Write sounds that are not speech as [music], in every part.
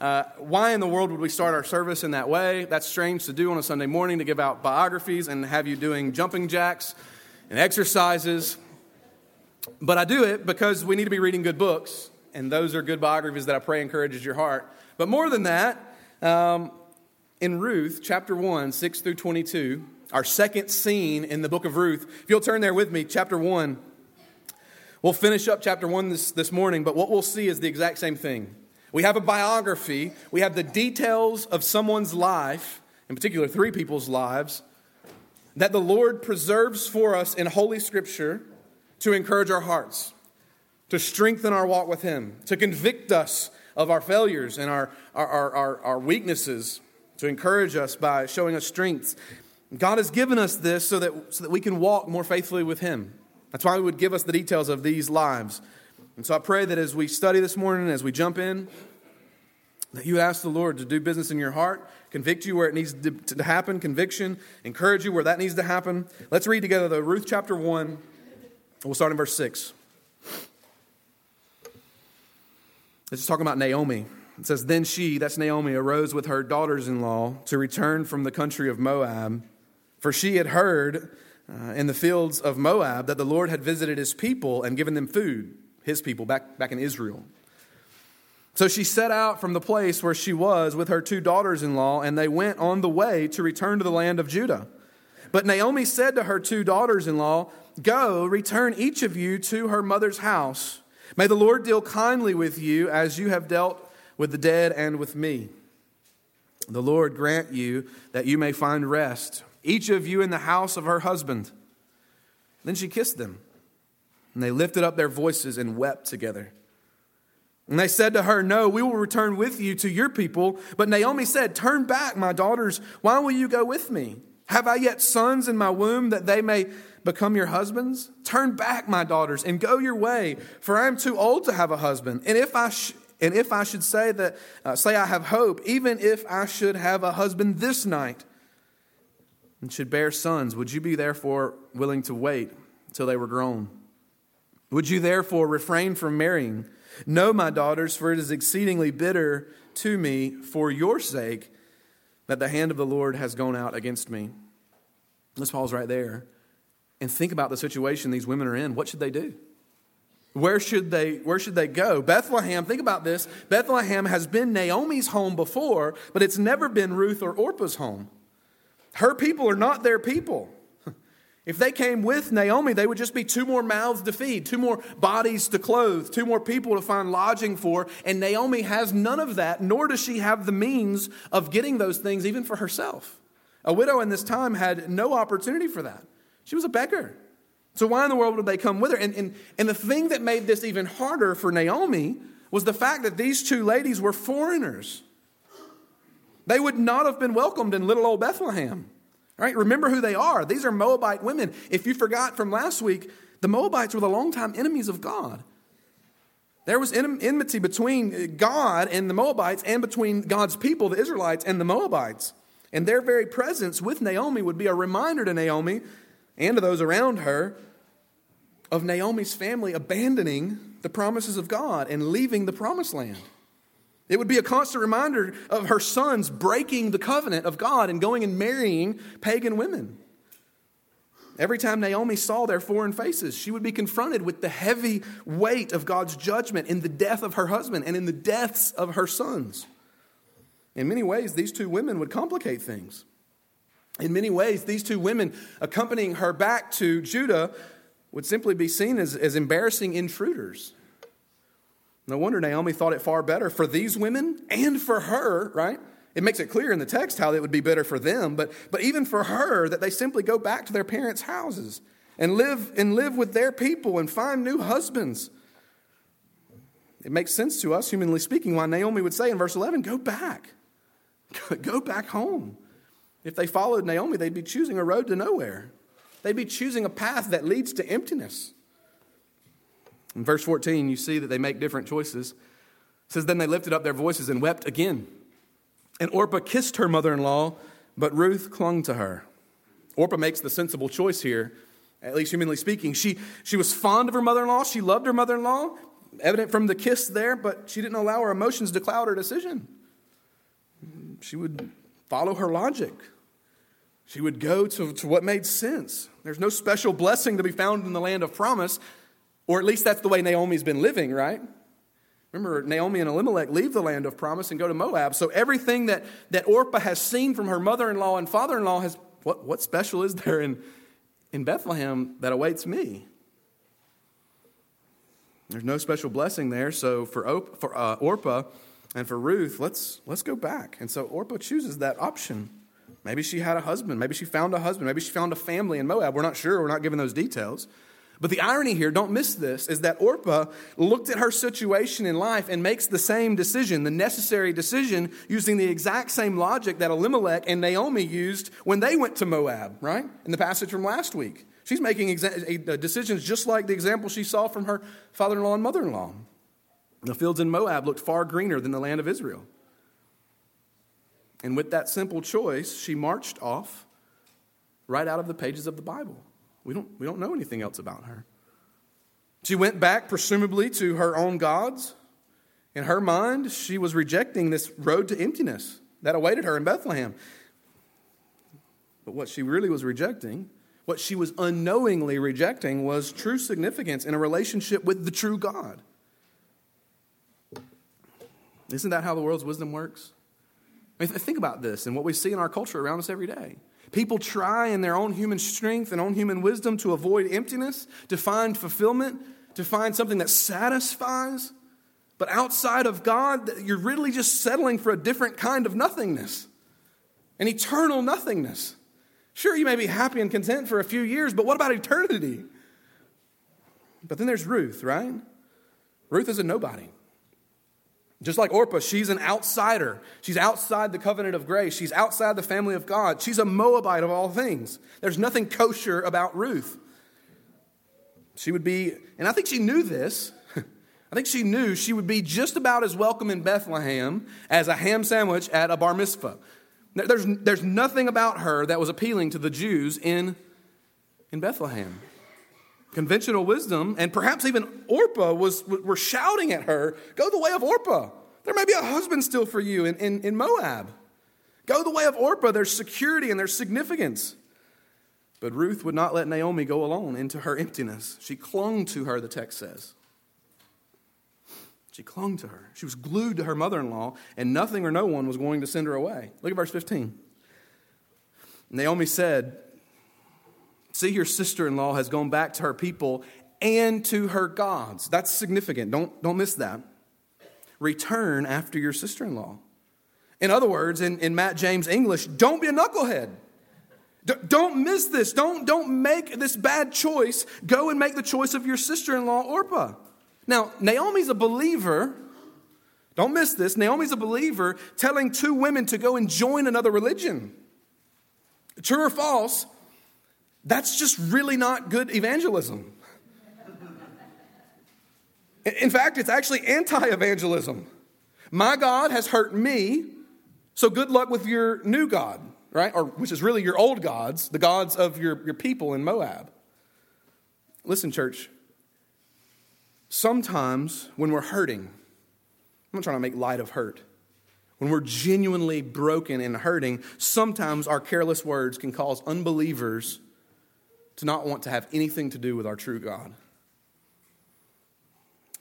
Uh, why in the world would we start our service in that way? That's strange to do on a Sunday morning to give out biographies and have you doing jumping jacks and exercises. But I do it because we need to be reading good books, and those are good biographies that I pray encourages your heart. But more than that, um, in Ruth chapter 1, 6 through 22, our second scene in the book of Ruth, if you'll turn there with me, chapter 1. We'll finish up chapter 1 this, this morning, but what we'll see is the exact same thing. We have a biography, we have the details of someone's life, in particular, three people's lives, that the Lord preserves for us in Holy Scripture to encourage our hearts, to strengthen our walk with Him, to convict us of our failures and our, our, our, our, weaknesses, to encourage us by showing us strengths. God has given us this so that, so that we can walk more faithfully with Him. That's why He would give us the details of these lives. And so I pray that as we study this morning, as we jump in, that you ask the Lord to do business in your heart, convict you where it needs to happen, conviction, encourage you where that needs to happen. Let's read together the Ruth chapter 1. We'll start in verse 6. This is talking about Naomi. It says, Then she, that's Naomi, arose with her daughters in law to return from the country of Moab, for she had heard uh, in the fields of Moab that the Lord had visited his people and given them food, his people, back, back in Israel. So she set out from the place where she was with her two daughters in law, and they went on the way to return to the land of Judah. But Naomi said to her two daughters in law, Go, return each of you to her mother's house. May the Lord deal kindly with you as you have dealt with the dead and with me. The Lord grant you that you may find rest, each of you in the house of her husband. Then she kissed them, and they lifted up their voices and wept together. And they said to her, No, we will return with you to your people. But Naomi said, Turn back, my daughters. Why will you go with me? Have I yet sons in my womb that they may become your husbands? Turn back, my daughters, and go your way, for I am too old to have a husband. And if I sh- and if I should say that uh, say I have hope, even if I should have a husband this night and should bear sons, would you be therefore willing to wait till they were grown? Would you therefore refrain from marrying? No, my daughters, for it is exceedingly bitter to me for your sake that the hand of the Lord has gone out against me. Let's pause right there and think about the situation these women are in. What should they do? Where should they where should they go? Bethlehem, think about this. Bethlehem has been Naomi's home before, but it's never been Ruth or Orpah's home. Her people are not their people. If they came with Naomi, they would just be two more mouths to feed, two more bodies to clothe, two more people to find lodging for. And Naomi has none of that, nor does she have the means of getting those things even for herself. A widow in this time had no opportunity for that. She was a beggar. So, why in the world would they come with her? And, and, and the thing that made this even harder for Naomi was the fact that these two ladies were foreigners. They would not have been welcomed in little old Bethlehem. Right? Remember who they are. These are Moabite women. If you forgot from last week, the Moabites were the longtime enemies of God. There was enmity between uh, God and the Moabites and between God's people, the Israelites, and the Moabites. And their very presence with Naomi would be a reminder to Naomi and to those around her of Naomi's family abandoning the promises of God and leaving the promised land. It would be a constant reminder of her sons breaking the covenant of God and going and marrying pagan women. Every time Naomi saw their foreign faces, she would be confronted with the heavy weight of God's judgment in the death of her husband and in the deaths of her sons. In many ways, these two women would complicate things. In many ways, these two women accompanying her back to Judah would simply be seen as, as embarrassing intruders. No wonder Naomi thought it far better for these women and for her, right? It makes it clear in the text how it would be better for them, but, but even for her, that they simply go back to their parents' houses and live, and live with their people and find new husbands. It makes sense to us, humanly speaking, why Naomi would say in verse 11, Go back. [laughs] Go back home. If they followed Naomi, they'd be choosing a road to nowhere. They'd be choosing a path that leads to emptiness. In verse 14, you see that they make different choices. It says, Then they lifted up their voices and wept again. And Orpah kissed her mother in law, but Ruth clung to her. Orpah makes the sensible choice here, at least humanly speaking. She, she was fond of her mother in law, she loved her mother in law, evident from the kiss there, but she didn't allow her emotions to cloud her decision. she would follow her logic. She would go to, to what made sense. There's no special blessing to be found in the land of promise, or at least that's the way Naomi's been living, right? Remember, Naomi and Elimelech leave the land of promise and go to Moab. So everything that, that Orpah has seen from her mother in law and father in law has what, what special is there in, in Bethlehem that awaits me? There's no special blessing there. So for, Op, for uh, Orpah and for Ruth, let's, let's go back. And so Orpah chooses that option. Maybe she had a husband. Maybe she found a husband. Maybe she found a family in Moab. We're not sure. We're not given those details. But the irony here, don't miss this, is that Orpah looked at her situation in life and makes the same decision, the necessary decision, using the exact same logic that Elimelech and Naomi used when they went to Moab, right? In the passage from last week. She's making exa- eh, eh, decisions just like the example she saw from her father in law and mother in law. The fields in Moab looked far greener than the land of Israel. And with that simple choice, she marched off right out of the pages of the Bible. We don't, we don't know anything else about her. She went back, presumably, to her own gods. In her mind, she was rejecting this road to emptiness that awaited her in Bethlehem. But what she really was rejecting, what she was unknowingly rejecting, was true significance in a relationship with the true God. Isn't that how the world's wisdom works? I mean, think about this and what we see in our culture around us every day. People try in their own human strength and own human wisdom to avoid emptiness, to find fulfillment, to find something that satisfies. But outside of God, you're really just settling for a different kind of nothingness, an eternal nothingness. Sure, you may be happy and content for a few years, but what about eternity? But then there's Ruth, right? Ruth is a nobody. Just like Orpah, she's an outsider. She's outside the covenant of grace. She's outside the family of God. She's a Moabite of all things. There's nothing kosher about Ruth. She would be, and I think she knew this. [laughs] I think she knew she would be just about as welcome in Bethlehem as a ham sandwich at a bar mitzvah. There's, there's nothing about her that was appealing to the Jews in, in Bethlehem conventional wisdom, and perhaps even Orpah was, were shouting at her, Go the way of Orpah. There may be a husband still for you in, in, in Moab. Go the way of Orpah. There's security and there's significance. But Ruth would not let Naomi go alone into her emptiness. She clung to her, the text says. She clung to her. She was glued to her mother in law, and nothing or no one was going to send her away. Look at verse 15. Naomi said, See, your sister in law has gone back to her people and to her gods. That's significant. Don't, don't miss that. Return after your sister in law. In other words, in, in Matt James English, don't be a knucklehead. D- don't miss this. Don't, don't make this bad choice. Go and make the choice of your sister in law, Orpah. Now, Naomi's a believer. Don't miss this. Naomi's a believer telling two women to go and join another religion. True or false, that's just really not good evangelism. In fact, it's actually anti evangelism. My God has hurt me, so good luck with your new God, right? Or which is really your old gods, the gods of your, your people in Moab. Listen, church, sometimes when we're hurting, I'm not trying to make light of hurt. When we're genuinely broken and hurting, sometimes our careless words can cause unbelievers to not want to have anything to do with our true God.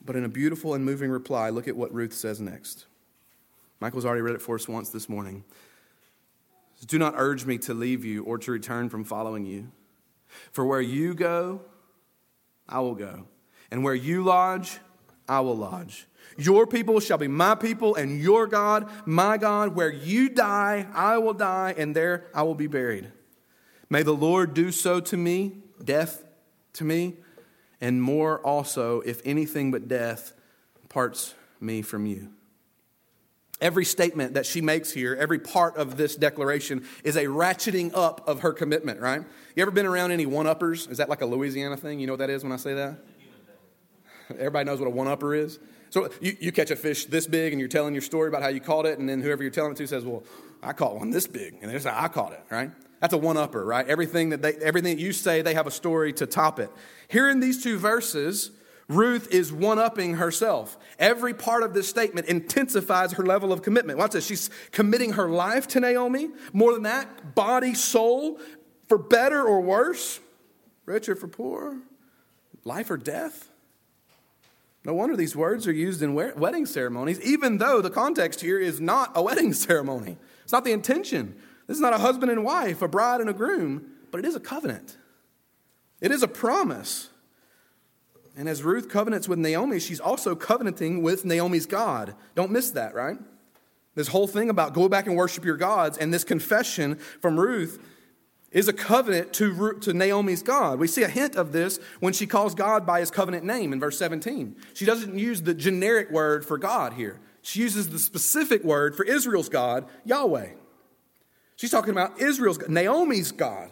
But in a beautiful and moving reply, look at what Ruth says next. Michael's already read it for us once this morning. Do not urge me to leave you or to return from following you. For where you go, I will go. And where you lodge, I will lodge. Your people shall be my people, and your God, my God. Where you die, I will die, and there I will be buried. May the Lord do so to me, death to me, and more also, if anything but death parts me from you. Every statement that she makes here, every part of this declaration is a ratcheting up of her commitment, right? You ever been around any one uppers? Is that like a Louisiana thing? You know what that is when I say that? Everybody knows what a one upper is? So you, you catch a fish this big and you're telling your story about how you caught it, and then whoever you're telling it to says, Well, I caught one this big. And they say, I caught it, right? That's a one upper, right? Everything that, they, everything that you say, they have a story to top it. Here in these two verses, Ruth is one upping herself. Every part of this statement intensifies her level of commitment. Watch this. She's committing her life to Naomi. More than that, body, soul, for better or worse, rich or for poor, life or death. No wonder these words are used in wedding ceremonies, even though the context here is not a wedding [laughs] ceremony. It's not the intention. This is not a husband and wife, a bride and a groom, but it is a covenant. It is a promise. And as Ruth covenants with Naomi, she's also covenanting with Naomi's God. Don't miss that, right? This whole thing about go back and worship your gods and this confession from Ruth is a covenant to, to Naomi's God. We see a hint of this when she calls God by his covenant name in verse 17. She doesn't use the generic word for God here, she uses the specific word for Israel's God, Yahweh. She's talking about Israel's Naomi's God.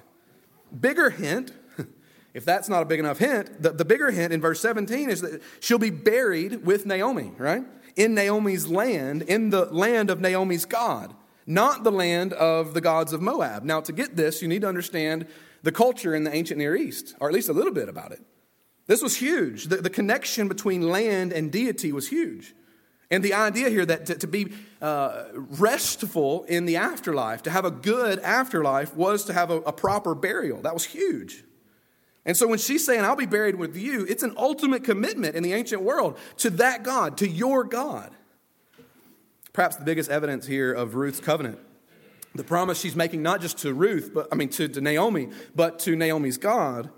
Bigger hint [laughs] if that's not a big enough hint, the, the bigger hint in verse 17 is that she'll be buried with Naomi, right? In Naomi's land, in the land of Naomi's God, not the land of the gods of Moab. Now, to get this, you need to understand the culture in the ancient Near East, or at least a little bit about it. This was huge. The, the connection between land and deity was huge. And the idea here that to, to be uh, restful in the afterlife, to have a good afterlife, was to have a, a proper burial. That was huge. And so when she's saying, I'll be buried with you, it's an ultimate commitment in the ancient world to that God, to your God. Perhaps the biggest evidence here of Ruth's covenant, the promise she's making not just to Ruth, but I mean to, to Naomi, but to Naomi's God,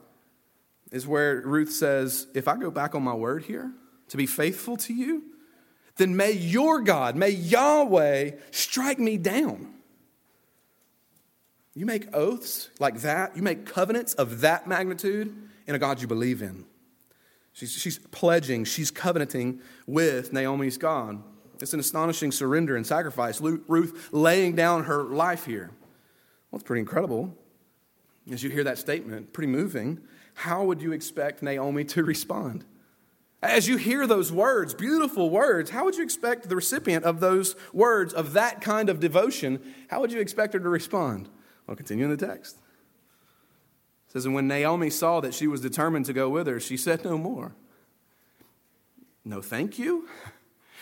is where Ruth says, If I go back on my word here to be faithful to you, then may your God, may Yahweh strike me down. You make oaths like that, you make covenants of that magnitude in a God you believe in. She's, she's pledging, she's covenanting with Naomi's God. It's an astonishing surrender and sacrifice. Ruth laying down her life here. Well, it's pretty incredible. As you hear that statement, pretty moving. How would you expect Naomi to [laughs] respond? As you hear those words, beautiful words, how would you expect the recipient of those words, of that kind of devotion, how would you expect her to respond? I'll continue in the text. It says, And when Naomi saw that she was determined to go with her, she said no more. No, thank you.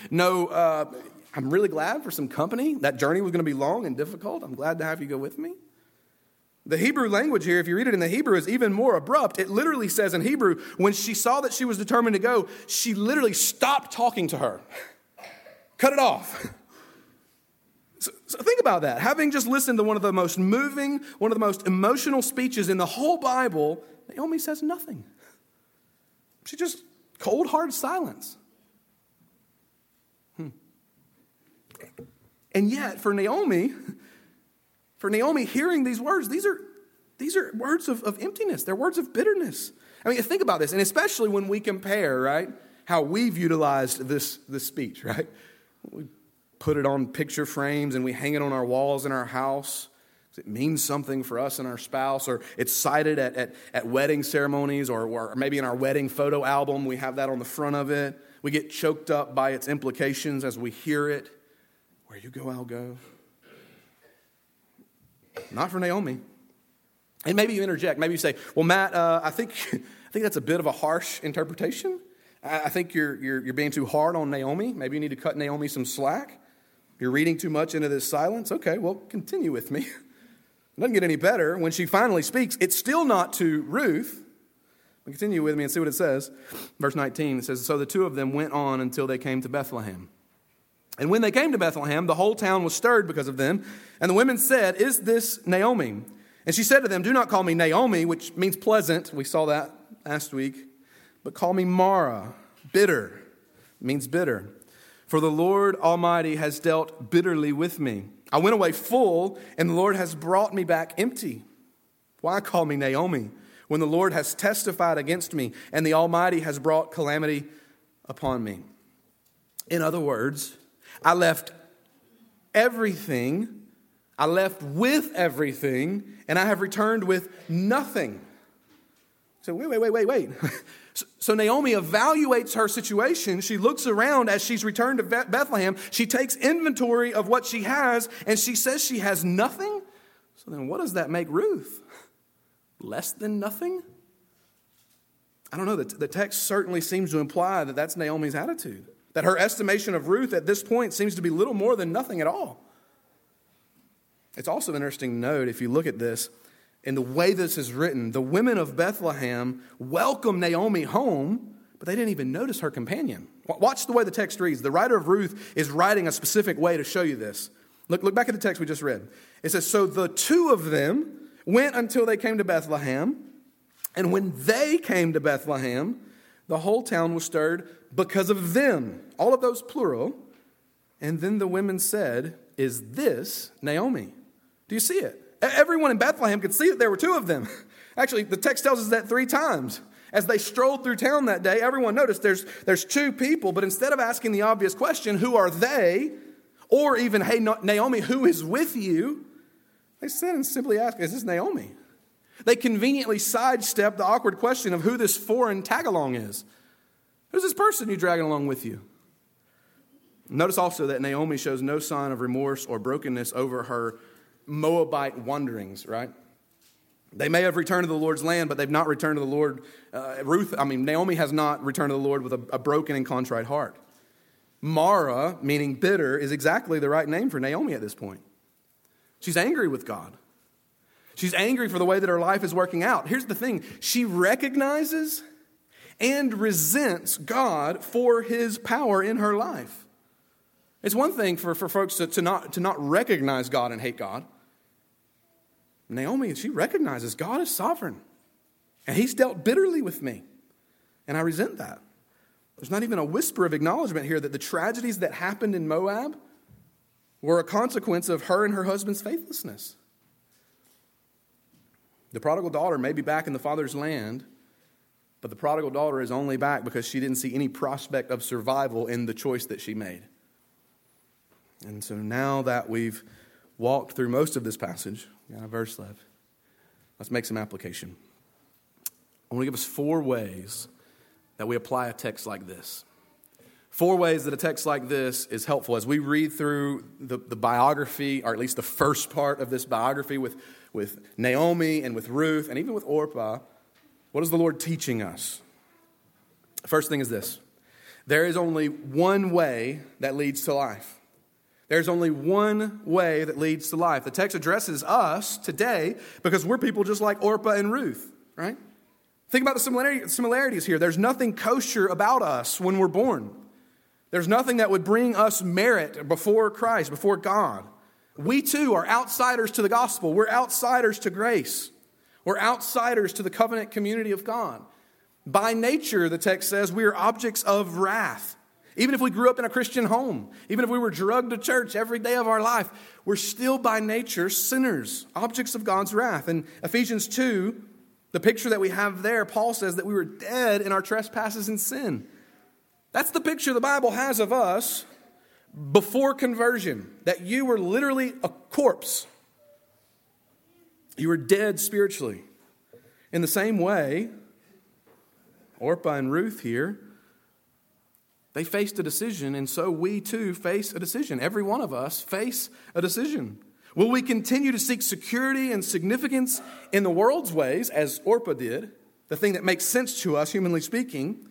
No, uh, I'm really glad for some company. That journey was going to be long and difficult. I'm glad to have you go with me. The Hebrew language here, if you read it in the Hebrew, is even more abrupt. It literally says in Hebrew, when she saw that she was determined to go, she literally stopped talking to her, cut it off. [laughs] So, so, think about that. Having just listened to one of the most moving, one of the most emotional speeches in the whole Bible, Naomi says nothing. She just cold, hard silence. Hmm. And yet, for Naomi, for Naomi, hearing these words, these are, these are words of, of emptiness. They're words of bitterness. I mean, think about this, and especially when we compare, right, how we've utilized this, this speech, [laughs] right? We put it on picture frames and we hang it on our walls in our house. It means something for us and our spouse, or it's cited at, at, at wedding ceremonies, or, or maybe in our wedding photo album, we have that on the front of it. We get choked up by its implications as we hear it. Where you go, I'll go. Not for Naomi. And maybe you interject. Maybe you say, well, Matt, uh, I, think, [laughs] I think that's a bit of a harsh interpretation. I, I think you're, you're, you're being too hard on Naomi. Maybe you need to cut Naomi some slack. You're reading too much into this silence? Okay, well, continue with me. [laughs] It doesn't get any better. When she finally speaks, it's still not to Ruth. Continue with me and see what it says. Verse 19 it says, So the two of them went on until they came to Bethlehem. And when they came to Bethlehem, the whole town was stirred because of them. And the women said, Is this Naomi? And she said to them, Do not call me Naomi, which means pleasant. We saw that last week. But call me Mara, bitter. It means bitter. For the Lord Almighty has dealt bitterly with me. I went away full, and the Lord has brought me back empty. Why call me Naomi when the Lord has testified against me, and the Almighty has brought calamity upon me? In other words, I left everything, I left with everything, and I have returned with nothing. So, wait, wait, wait, wait, wait. [laughs] So Naomi evaluates her situation. She looks around as she's returned to Bethlehem. She takes inventory of what she has and she says she has nothing. So then, what does that make Ruth? Less than nothing? I don't know, the, text certainly seems to imply that that's Naomi's attitude. That her estimation of Ruth at this point seems to be little more than nothing at all. It's also an interesting to note, if you look at this, in the way this is written, the women of Bethlehem welcome Naomi home, but they didn't even notice her companion. Watch the way the text reads. The writer of Ruth is writing a specific way to show you this. Look, look back at the text we just read. It says, So the two of them went until they came to Bethlehem. And when they came to Bethlehem, the whole town was stirred because of them. All of those plural. And then the women said, Is this Naomi? Do you see it? Everyone in Bethlehem could see that there were two of them. [laughs] Actually, the text tells us that three times. As they strolled through town that day, everyone noticed there's, there's two people, but instead of asking the obvious question, who are they? Or even, hey, Naomi, who is with you? They said and simply asked, is this Naomi? They conveniently sidestepped the awkward question of who this foreign tagalong is. Who's this person you're dragging along with you? Notice also that Naomi shows no sign of remorse or brokenness over her Moabite wanderings, right? They may have returned to the Lord's land, but they've not returned to the Lord. Uh, Ruth, I mean, Naomi has not returned to the Lord with a, a broken and contrite heart. Mara, meaning bitter, is exactly the right name for Naomi at this point. She's angry with God. She's angry for the way that her life is working out. Here's the thing she recognizes and resents God for his power in her life. It's one thing for, for folks to, to, not, to not recognize God and hate God. Naomi, she recognizes God is sovereign. And he's dealt bitterly with me. And I resent that. There's not even a whisper of acknowledgement here that the tragedies that happened in Moab were a consequence of her and her husband's faithlessness. The prodigal daughter may be back in the father's land, but the prodigal daughter is only back because she didn't see any prospect of survival in the choice that she made. And so now that we've walked through most of this passage, got a verse left, let's make some application. I want to give us four ways that we apply a text like this. Four ways that a text like this is helpful as we read through the, the biography, or at least the first part of this biography with, with Naomi and with Ruth and even with Orpah. What is the Lord teaching us? First thing is this there is only one way that leads to life. There's only one way that leads to life. The text addresses us today because we're people just like Orpah and Ruth, right? Think about the similarities here. There's nothing kosher about us when we're born. There's nothing that would bring us merit before Christ, before God. We too are outsiders to the gospel. We're outsiders to grace. We're outsiders to the covenant community of God. By nature, the text says, we are objects of wrath. Even if we grew up in a Christian home, even if we were drugged to church every day of our life, we're still by nature sinners, objects of God's wrath. In Ephesians 2, the picture that we have there, Paul says that we were dead in our trespasses and sin. That's the picture the Bible has of us before conversion, that you were literally a corpse. You were dead spiritually. In the same way, Orpah and Ruth here they faced a decision, and so we too face a decision. Every one of us face a decision. Will we continue to seek security and significance in the world's ways, as Orpah did, the thing that makes sense to us, humanly speaking?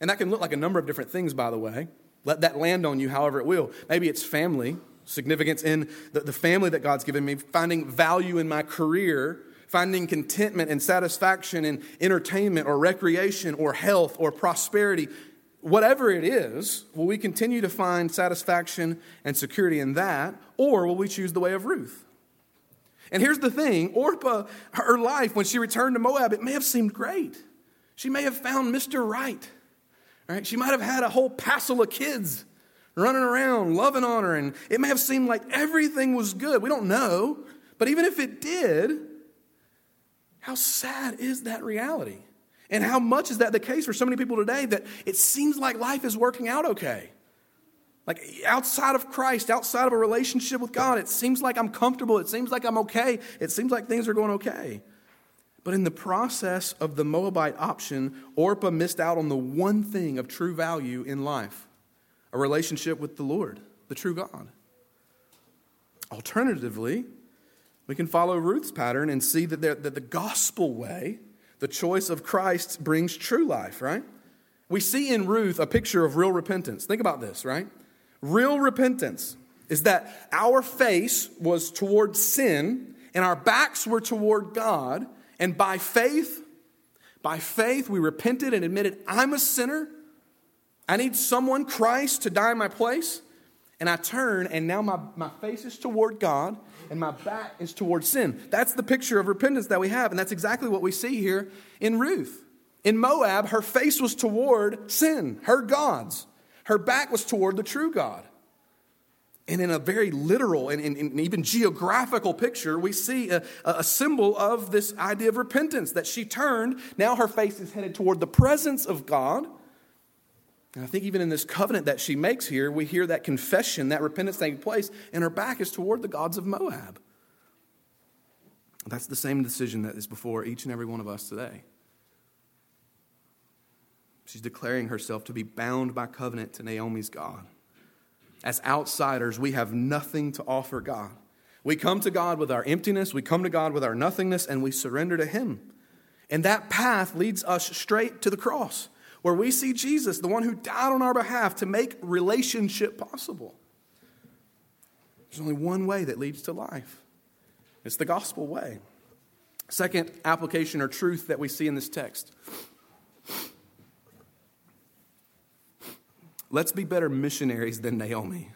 And that can look like a number of different things, by the way. Let that land on you however it will. Maybe it's family, significance in the, the family that God's given me, finding value in my career, finding contentment and satisfaction in entertainment or recreation or health or prosperity whatever it is, will we continue to find satisfaction and security in that, or will we choose the way of Ruth? And here's the thing Orpah, her life, when she returned to Moab, it may have seemed great. She may have found Mr. Right. Right? She might have had a whole passel of kids running around, loving on her, and it may have seemed like everything was good. We don't know. But even if it did, how sad is that reality? And how much is that the case for so many people today that it seems like life is working out okay? Like outside of Christ, outside of a relationship with God, it seems like I'm comfortable. It seems like I'm okay. It seems like things are going okay. But in the process of the Moabite option, Orpah missed out on the one thing of true value in life a relationship with the Lord, the true God. Alternatively, we can follow Ruth's pattern and see that, that the gospel way The choice of Christ brings true life, right? We see in Ruth a picture of real repentance. Think about this, right? Real repentance is that our face was toward sin and our backs were toward God, and by faith, by faith, we repented and admitted, I'm a sinner. I need someone, Christ, to die in my place. And I turn, and now my, my face is toward God, and my back is toward sin. That's the picture of repentance that we have, and that's exactly what we see here in Ruth. In Moab, her face was toward sin, her gods. Her back was toward the true God. And in a very literal and, and, and even geographical picture, we see a, a, symbol of this idea of repentance that she turned. Now her face is headed toward the presence of God. And I think even in this covenant that she makes here, we hear that confession, that repentance taking place, and her back is toward the gods of Moab. That's the same decision that is before each and every one of us today. She's declaring herself to be bound by covenant to Naomi's God. As outsiders, we have nothing to offer God. We come to God with our emptiness, we come to God with our nothingness, and we surrender to Him. And that path leads us straight to the cross, where we see Jesus, the one who died on our behalf to make relationship possible. There's only one way that leads to life it's the gospel way. Second application or truth that we see in this text Let's be better missionaries than Naomi.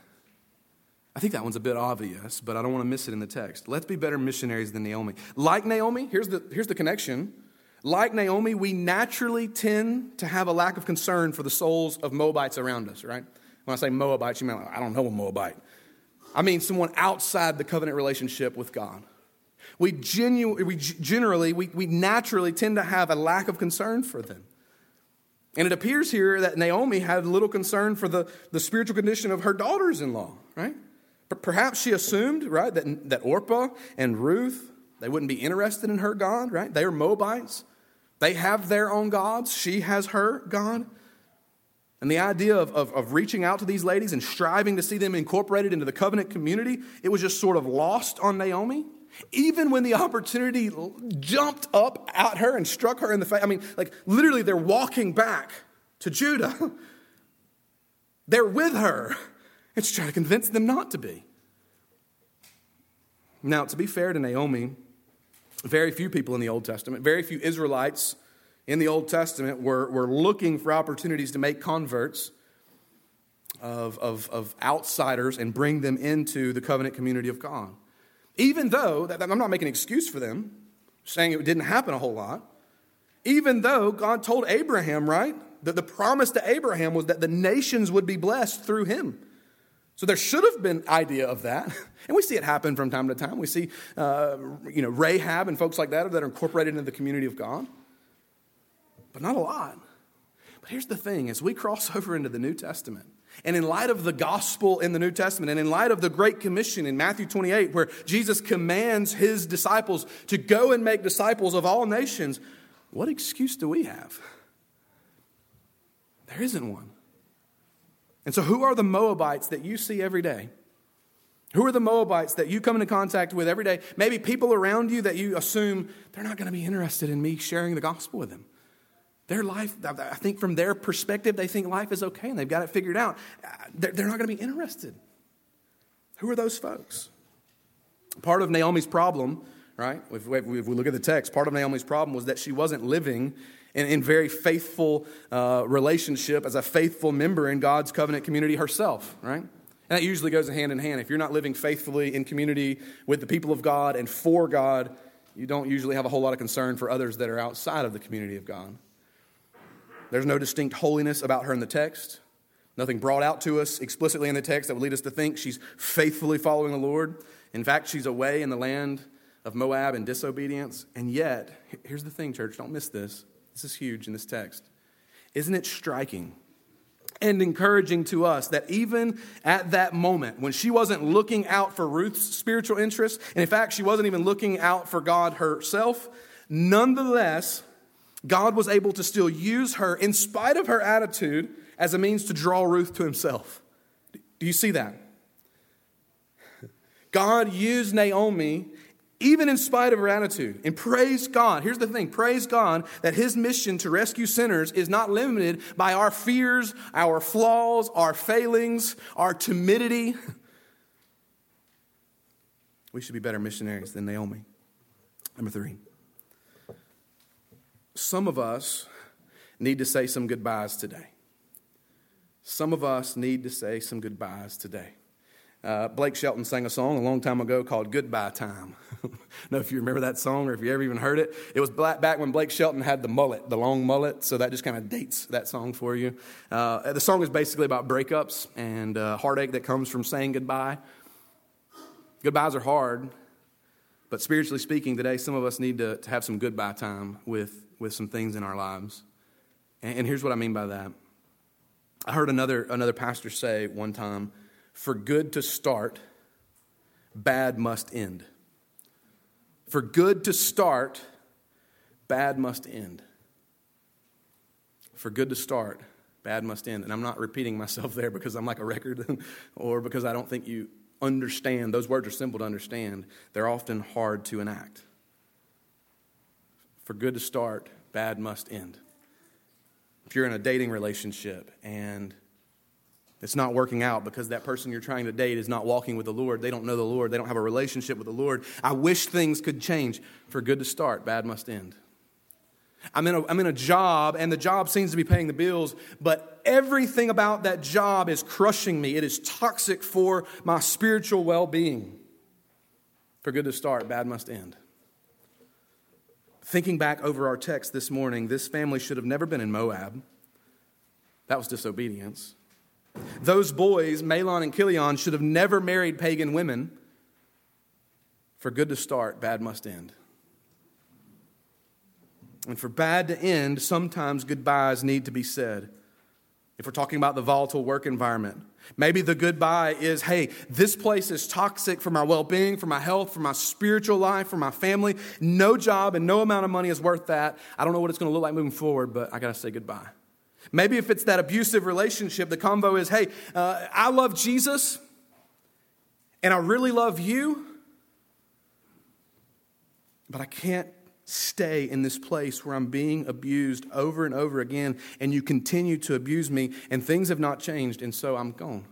I think that one's a bit obvious, but I don't want to miss it in the text. Let's be better missionaries than Naomi. Like Naomi, here's the, here's the connection. Like Naomi, we naturally tend to have a lack of concern for the souls of Moabites around us, right? When I say Moabites, you mean, like, I don't know a Moabite. I mean someone outside the covenant relationship with God. We, genu- we generally, we, we naturally tend to have a lack of concern for them. And it appears here that Naomi had little concern for the, the spiritual condition of her daughters in law, right? Perhaps she assumed, right, that, that Orpah and Ruth, they wouldn't be interested in her God, right? They are Moabites. They have their own gods. She has her God. And the idea of, of, of, reaching out to these ladies and striving to see them incorporated into the covenant community, it was just sort of lost on Naomi. Even when the opportunity jumped up at her and struck her in the face, I mean, like literally, they're walking back to Judah. [laughs] They're with her. And It's trying to convince them not to be. Now, to be fair to Naomi, very few people in the Old Testament, very few Israelites in the Old Testament were, were looking for opportunities to make converts of, of, of outsiders and bring them into the covenant community of God. Even though, I'm not making an excuse for them, saying it didn't happen a whole lot. Even though God told Abraham, right, that the promise to Abraham was that the nations would be blessed through him. So there should have been idea of that, [laughs] and we see it happen from time to time. We see, uh, you know, Rahab and folks like that that are incorporated into the community of God, but not a lot. But here's the thing: as we cross [laughs] over into the New Testament, and in light of the gospel in the New Testament, and in light of the Great Commission in Matthew 28, where Jesus commands his disciples to go and make disciples of all nations, what excuse do we have? There isn't one. And so, who are the Moabites that you see every day? Who are the Moabites that you come into contact with every day? Maybe people around you that you assume they're not going to be interested in me sharing the gospel with them. Their life, I think from their perspective, they think life is okay and they've got it figured out. They're, not going to be interested. Who are those folks? Part of Naomi's problem, right? If we, look at the text, part of Naomi's problem was that she wasn't living in, in very faithful uh, relationship as a faithful member in God's covenant community herself, right? And that usually goes hand in hand. If you're not living faithfully in community with the people of God and for God, you don't usually have a whole lot of concern for others that are outside of the community of God. There's no distinct holiness about her in the text. Nothing brought out to us explicitly in the text that would lead us to think she's faithfully following the Lord. In fact, she's away in the land of Moab and disobedience. And yet, here's the thing, church, don't miss this. This is huge in this text. Isn't it striking and encouraging to us that even at that moment, when she wasn't looking out for Ruth's spiritual interests, and in fact, she wasn't even looking out for God herself, nonetheless, God was able to still use her, in spite of her attitude, as a means to draw Ruth to himself. Do you see that? God used Naomi even in spite of her attitude. And praise God. Here's the thing praise God that his mission to rescue sinners is not limited by our fears, our flaws, our failings, our timidity. [laughs] We should be better missionaries than Naomi. Number three. Some of us need to say some goodbyes today. Some of us need to say some goodbyes today. Uh, Blake Shelton sang a song a long time ago called Goodbye Time. I [laughs] don't know if you remember that song or if you ever even heard it. It was back when Blake Shelton had the mullet, the long mullet, so that just kind of dates that song for you. Uh, the song is basically about breakups and uh, heartache that comes from saying goodbye. Goodbyes are hard, but spiritually speaking, today some of us need to, to have some goodbye time with, with some things in our lives. And, and here's what I mean by that. I heard another, another pastor say one time, for good to start, bad must end. For good to start, bad must end. For good to start, bad must end. And I'm not repeating myself there because I'm like a record [laughs] or because I don't think you understand. Those words are simple to understand, they're often hard to enact. For good to start, bad must end. If you're in a dating relationship and it's not working out because that person you're trying to date is not walking with the Lord. They don't know the Lord. They don't have a relationship with the Lord. I wish things could change. For good to start, bad must end. I'm in, a, I'm in a job, and the job seems to be paying the bills, but everything about that job is crushing me. It is toxic for my spiritual well being. For good to start, bad must end. Thinking back over our text this morning, this family should have never been in Moab. That was disobedience. Those boys, Mahlon and Chilion, should have never married pagan women. For good to start, bad must end. And for bad to end, sometimes goodbyes need to be said. If we're talking about the volatile work environment, maybe the goodbye is hey, this place is toxic for my well being, for my health, for my spiritual life, for my family. No job and no amount of money is worth that. I don't know what it's going to look like moving forward, but I got to say goodbye. Maybe if it's that abusive relationship, the convo is hey, uh, I love Jesus and I really love you, but I can't stay in this place where I'm being abused over and over again, and you continue to abuse me, and things have not changed, and so I'm gone.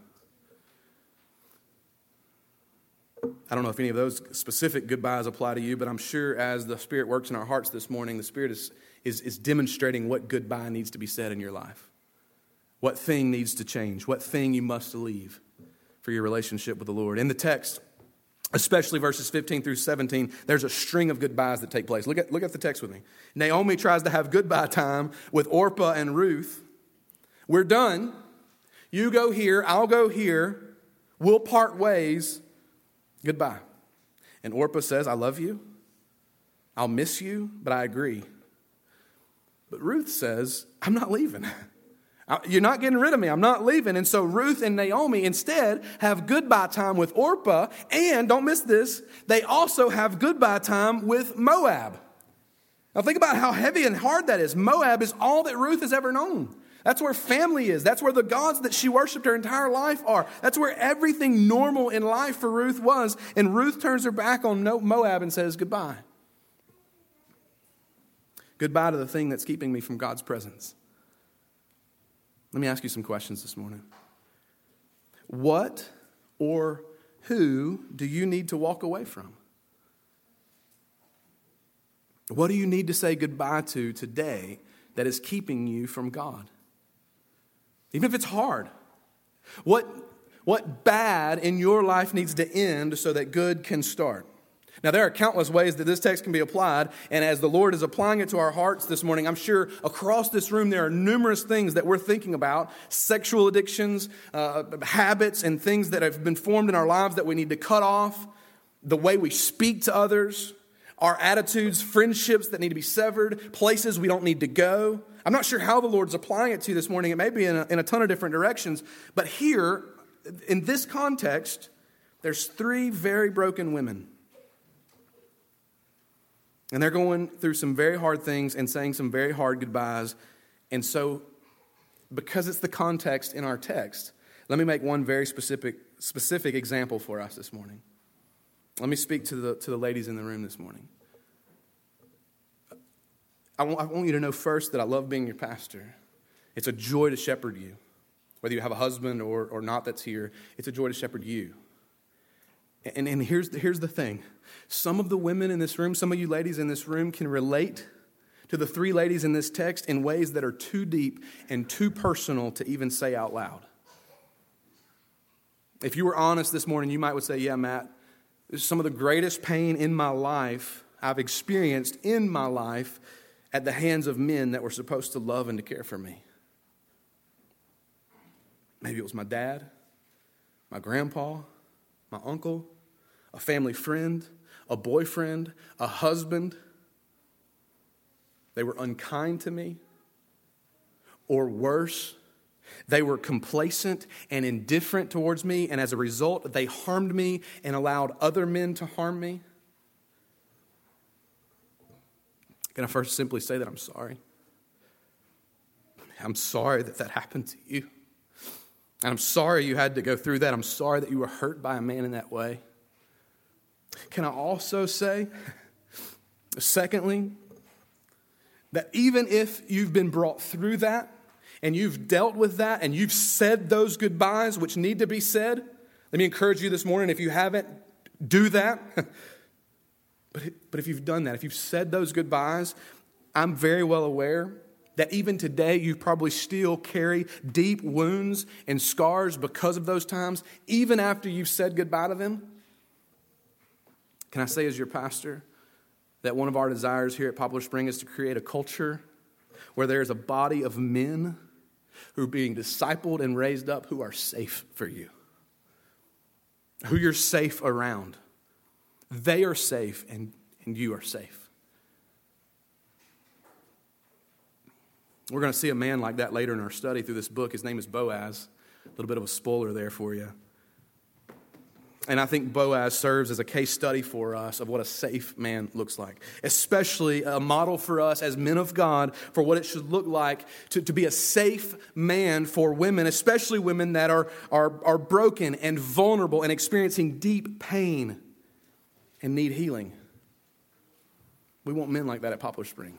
I don't know if any of those specific goodbyes apply to you, but I'm sure as the Spirit works in our hearts this morning, the Spirit is, is, is demonstrating what goodbye needs to be said in your life. What thing needs to change? What thing you must leave for your relationship with the Lord? In the text, especially verses 15 through 17, there's a string of goodbyes that take place. Look at, look at the text with me. Naomi tries to have goodbye time with Orpah and Ruth. We're done. You go here, I'll go here. We'll part ways. Goodbye. And Orpah says, I love you. I'll miss you, but I agree. But Ruth says, I'm not leaving. You're not getting rid of me. I'm not leaving. And so Ruth and Naomi instead have goodbye time with Orpah. And don't miss this, they also have goodbye time with Moab. Now think about how heavy and hard that is. Moab is all that Ruth has ever known. That's where family is. That's where the gods that she worshiped her entire life are. That's where everything normal in life for Ruth was. And Ruth turns her back on Moab and says goodbye. Goodbye to the thing that's keeping me from God's presence. Let me ask you some questions this morning. What or who do you need to walk away from? What do you need to say goodbye to today that is keeping you from God? Even if it's hard. What, what bad in your life needs to end so that good can start? Now, there are countless ways that this text can be applied, and as the Lord is applying it to our hearts this morning, I'm sure across this room there are numerous things that we're thinking about sexual addictions, uh, habits, and things that have been formed in our lives that we need to cut off, the way we speak to others, our attitudes, friendships that need to be severed, places we don't need to go. I'm not sure how the Lord's applying it to you this morning. It may be in a, in a ton of different directions, but here, in this context, there's three very broken women and they're going through some very hard things and saying some very hard goodbyes. And so, because it's the context in our text, let me make one very specific, specific example for us this morning. Let me speak to the, to the ladies in the room this morning. I want, I want you to know first that I love being your pastor. It's a joy to shepherd you. Whether you have a husband or, or not that's here, it's a joy to shepherd you. And, and here's, here's the thing some of the women in this room, some of you ladies in this room can relate to the three ladies in this text in ways that are too deep and too personal to even say out loud. If you were honest this morning, you might would say, Yeah, Matt, some of the greatest pain in my life I've experienced in my life at the hands of men that were supposed to love and to care for me. Maybe it was my dad, my grandpa, my uncle, a family friend, a boyfriend, a husband. They were unkind to me, or worse, they were complacent and indifferent towards me, and as a result, they harmed me and allowed other men to harm me. Can I first simply say that I'm sorry? I'm sorry that that happened to you. And I'm sorry you had to go through that. I'm sorry that you were hurt by a man in that way. Can I also say, secondly, that even if you've been brought through that and you've dealt with that and you've said those goodbyes which need to be said, let me encourage you this morning if you haven't, do that. [laughs] but, but if you've done that, if you've said those goodbyes, I'm very well aware that even today you probably still carry deep wounds and scars because of those times, even after you've said goodbye to them? Can I say, as your pastor, that one of our desires here at Poplar Spring is to create a culture where there's a body of men who are being discipled and raised up who are safe for you, who you're safe around. They are safe, and, and you are safe. We're going to see a man like that later in our study through this book. His name is Boaz. A little bit of a spoiler there for you. And I think Boaz serves as a case study for us of what a safe man looks like, especially a model for us as men of God for what it should look like to, to be a safe man for women, especially women that are, are, are broken and vulnerable and experiencing deep pain and need healing. We want men like that at Poplar Spring.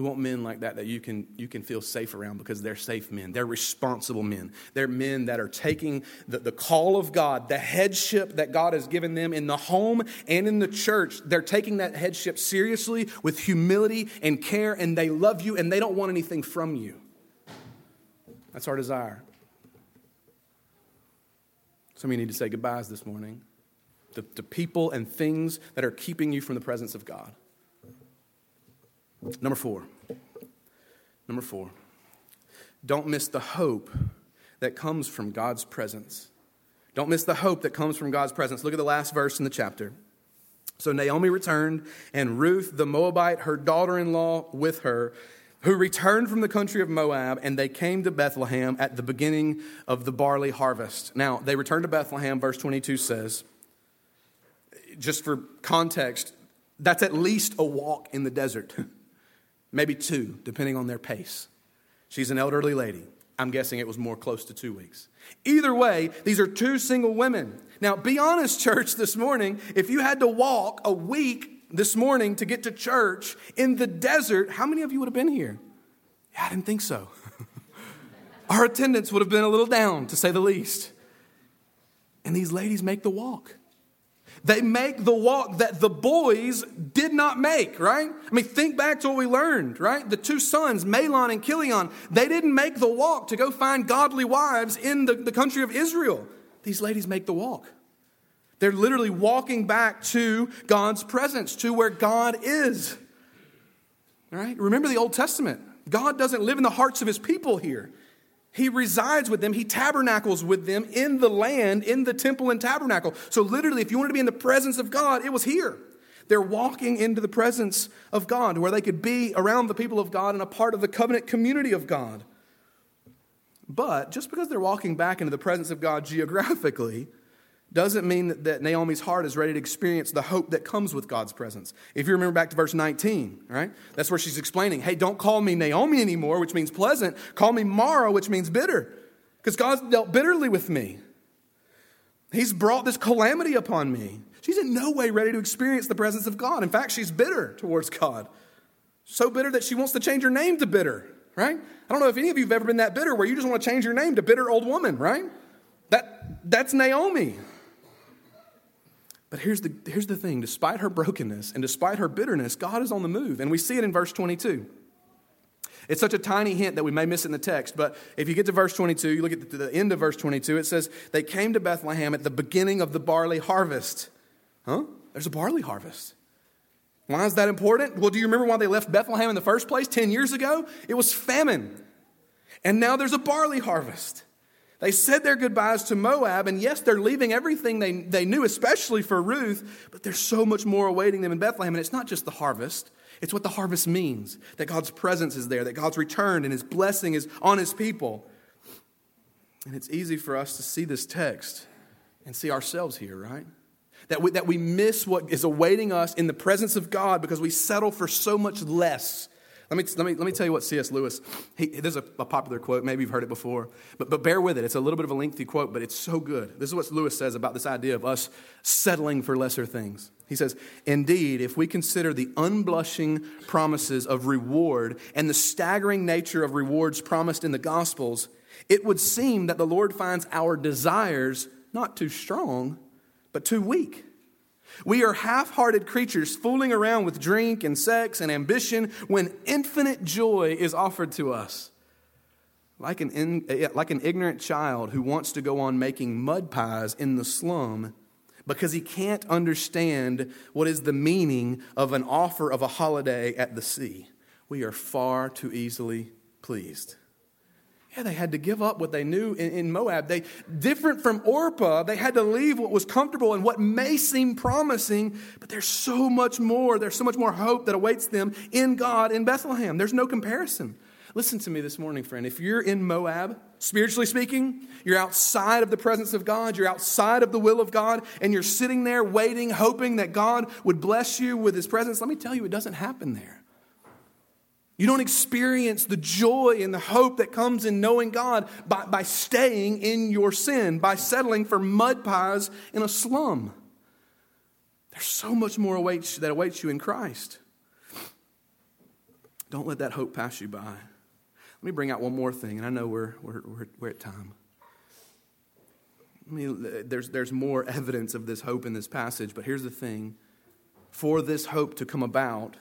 We want men like that that you can, you can feel safe around because they're safe men. They're responsible men. They're men that are taking the, the call of God, the headship that God has given them in the home and in the church. They're taking that headship seriously with humility and care, and they love you and they don't want anything from you. That's our desire. Some of you need to say goodbyes this morning to, to people and things that are keeping you from the presence of God. Number four. Number four. Don't miss the hope that comes from God's presence. Don't miss the hope that comes from God's presence. Look at the last verse in the chapter. So Naomi returned, and Ruth the Moabite, her daughter in law, with her, who returned from the country of Moab, and they came to Bethlehem at the beginning of the barley harvest. Now, they returned to Bethlehem, verse 22 says, just for context, that's at least a walk in the desert. [laughs] maybe two, depending on their pace. She's an elderly lady. I'm guessing it was more close to two weeks. Either way, these are two single women. Now, be honest, church, this morning, if you had to walk a week this morning to get to church in the desert, how many of you would have been here? Yeah, I didn't think so. [laughs] Our attendance would have been a little down, to say the least. And these ladies make the walk. They make the walk that the boys did not make, right? I mean, think back to what we learned, right? The two sons, Mahlon and Chilion, they didn't make the walk to go find godly wives in the, the country of Israel. These ladies make the walk. They're literally walking back to God's presence, to where God is. All right? Remember the Old Testament. God doesn't live in the hearts of his people here. He resides with them. He tabernacles with them in the land, in the temple and tabernacle. So, literally, if you wanted to be in the presence of God, it was here. They're walking into the presence of God where they could be around the people of God and a part of the covenant community of God. But just because they're walking back into the presence of God geographically doesn't mean that Naomi's heart is ready to experience the hope that comes with God's presence. If you remember back to verse 19, right? That's where she's explaining, hey, don't call me Naomi anymore, which means pleasant. Call me Mara, which means bitter, because God's dealt bitterly with me. He's brought this calamity upon me. She's in no way ready to experience the presence of God. In fact, she's bitter towards God. So bitter that she wants to change her name to bitter, right? I don't know if any of you have ever been that bitter where you just want to change your name to bitter old woman, right? That, that's Naomi. But here's the, here's the thing despite her brokenness and despite her bitterness, God is on the move. And we see it in verse 22. It's such a tiny hint that we may miss it in the text, but if you get to verse 22, you look at the end of verse 22, it says, They came to Bethlehem at the beginning of the barley harvest. Huh? There's a barley harvest. Why is that important? Well, do you remember why they left Bethlehem in the first place 10 years ago? It was famine. And now there's a barley harvest. They said their goodbyes to Moab, and yes, they're leaving everything they, they knew, especially for Ruth, but there's so much more awaiting them in Bethlehem. And it's not just the harvest, it's what the harvest means that God's presence is there, that God's returned and his blessing is on his people. And it's easy for us to see this text and see ourselves here, right? That we, that we miss what is awaiting us in the presence of God because we settle for so much less let me, let me, let me tell you what C.S. Lewis, he, there's a, a, popular quote, maybe you've heard it before, but, but bear with it. It's a little bit of a lengthy quote, but it's so good. This is what Lewis says about this idea of us settling for lesser things. He says, Indeed, if we consider the unblushing promises of reward and the staggering nature of rewards promised in the Gospels, it would seem that the Lord finds our desires not too strong, but too weak. We are half hearted creatures fooling around with drink and sex and ambition when infinite joy is offered to us. Like an, in, eh, like an ignorant child who wants to go on making mud pies in the slum because he can't understand what is the meaning of an offer of a holiday at the sea. We are far too easily pleased. Yeah, they had to give up what they knew in, in, Moab. They, different from Orpah, they had to leave what was comfortable and what may seem promising, but there's so much more. There's so much more hope that awaits them in God in Bethlehem. There's no comparison. Listen to me this morning, friend. If you're in Moab, spiritually speaking, you're outside of the presence of God, you're outside of the will of God, and you're sitting there waiting, hoping that God would bless you with his presence, let me tell you, it doesn't happen there. You don't experience the joy and the hope that comes in knowing God by, by staying in your sin, by settling for mud pies in a slum. There's so much more awaits, that awaits you in Christ. Don't let that hope pass you by. Let me bring out one more thing, and I know we're, we're, we're, we're at time. I mean, there's, there's more evidence of this hope in this passage, but here's the thing for this hope to come about,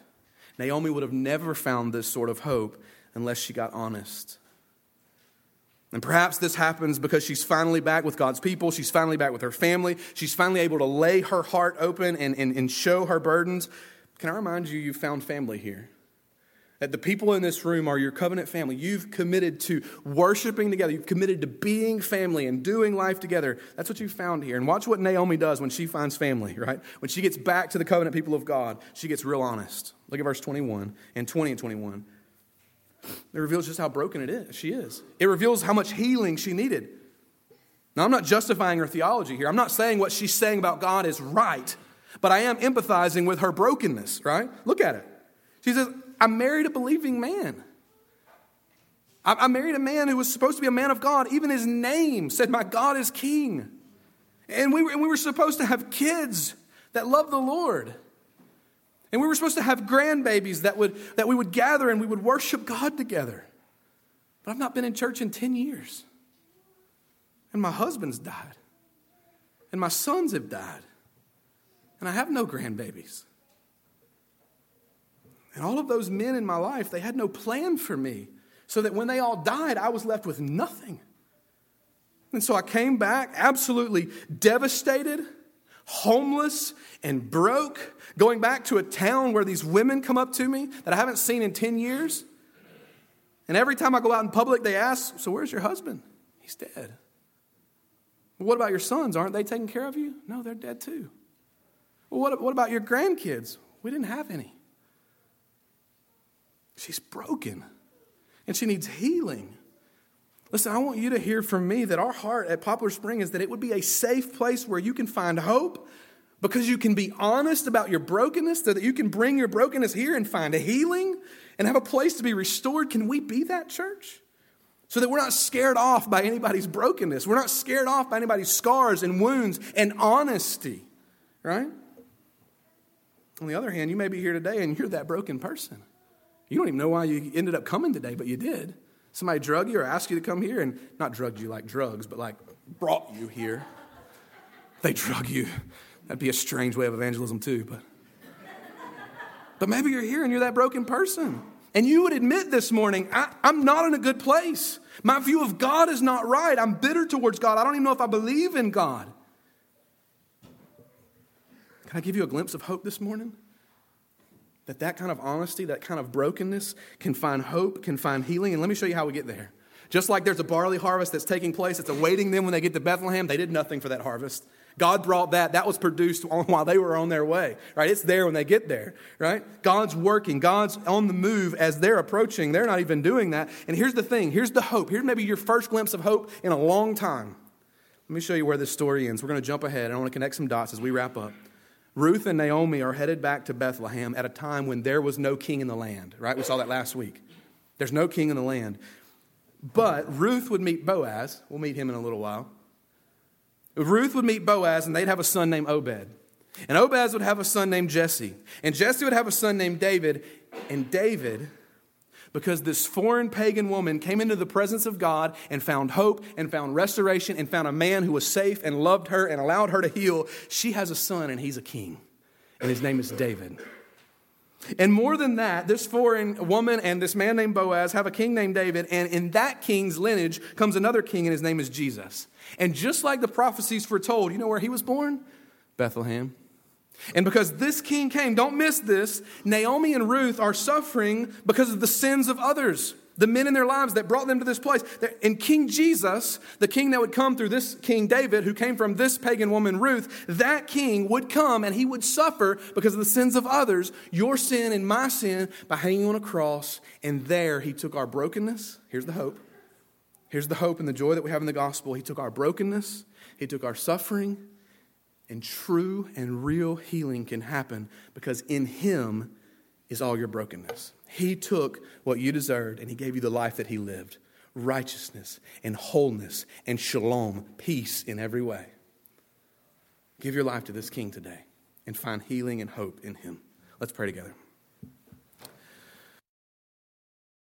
Naomi would have never found this sort of hope unless she got honest. And perhaps this happens because she's finally back with God's people. She's finally back with her family. She's finally able to lay her heart open and, and, and show her burdens. Can I remind you, you found family here? That the people in this room are your covenant family. You've committed to worshiping together. You've committed to being family and doing life together. That's what you found here. And watch what Naomi does when she finds family, [laughs] right? When she gets back to the covenant people of God, she gets real honest. Look at verse 21 and 20 and 21. It reveals just how broken it is. She is. It reveals how much healing she needed. Now, I'm not justifying her theology here. I'm not saying what she's saying about God is right, but I am empathizing with her brokenness, right? Look at it. She says, I married a believing man. I, married a man who was supposed to be a man of God. Even his name said, My God is king. And we, were, and we were supposed to have kids that love the Lord. And we were supposed to have grandbabies that, would, that we would gather and we would worship God together. But I've not been in church in 10 years. And my husband's died. And my sons have died. And I have no grandbabies. And all of those men in my life, they had no plan for me. So that when they all died, I was left with nothing. And so I came back absolutely devastated, homeless, and broke, going back to a town where these women come up to me that I haven't seen in 10 years. And every time I go out in public, they ask, So where's your husband? He's dead. What about your sons? Aren't they taking care of you? No, they're dead too. Well, what, what about your grandkids? We didn't have any. She's broken and she needs healing. Listen, I want you to hear from me that our heart at Poplar Spring is that it would be a safe place where you can find hope because you can be honest about your brokenness, so that you can bring your brokenness here and find a healing and have a place to be restored. Can we be that church? so that we're not scared off by anybody's brokenness. We're not scared off by anybody's scars and wounds and honesty, right? On the other hand, you may be here today and you're that broken person. You don't even know why you ended up coming today, but you did. Somebody drug you or asked you to come here and not drugged you like drugs, but like brought you here. They drug you. That'd be a strange way of evangelism, too, but. But maybe you're here and you're that broken person. And you would admit this morning, I, am not in a good place. My view of God is not right. I'm bitter towards God. I don't even know if I believe in God. Can I give you a glimpse of hope this morning? That that kind of honesty, that kind of brokenness can find hope, can find healing. And let me show you how we get there. Just like there's a barley harvest that's taking place, it's awaiting them when they get to Bethlehem. They did nothing for that harvest. God brought that. That was produced while they were on their way, right? It's there when they get there, right? God's working. God's on the move as they're approaching. They're not even doing that. And here's the thing. Here's the hope. Here's maybe your first glimpse of hope in a long time. Let me show you where this story ends. We're going to jump ahead. I want to connect some dots as we wrap up. Ruth and Naomi are headed back to Bethlehem at a time when there was no king in the land, right? We saw that last week. There's no king in the land. But Ruth would meet Boaz. We'll meet him in a little while. Ruth would meet Boaz, and they'd have a son named Obed. And Obed would have a son named Jesse. And Jesse would have a son named David. And David, because this foreign pagan woman came into the presence of God and found hope and found restoration and found a man who was safe and loved her and allowed her to heal, she has a son and he's a king. And his name is David. And more than that, this foreign woman and this man named Boaz have a king named David, and in that king's lineage comes another king, and his name is Jesus. And just like the prophecies foretold, you know where he was born? Bethlehem. And because this king came, don't miss this, Naomi and Ruth are suffering because of the sins of others the men in their lives that brought them to this place. And King Jesus, the king that would come through this King David, who came from this pagan woman Ruth, that king would come and he would suffer because of the sins of others, your sin and my sin, by hanging on a cross. And there he took our brokenness. Here's the hope. Here's the hope and the joy that we have in the gospel. He took our brokenness, he took our suffering, and true and real healing can happen because in him is all your brokenness. He took what you deserved and He gave you the life that He lived righteousness and wholeness and shalom, peace in every way. Give your life to this King today and find healing and hope in Him. Let's pray together.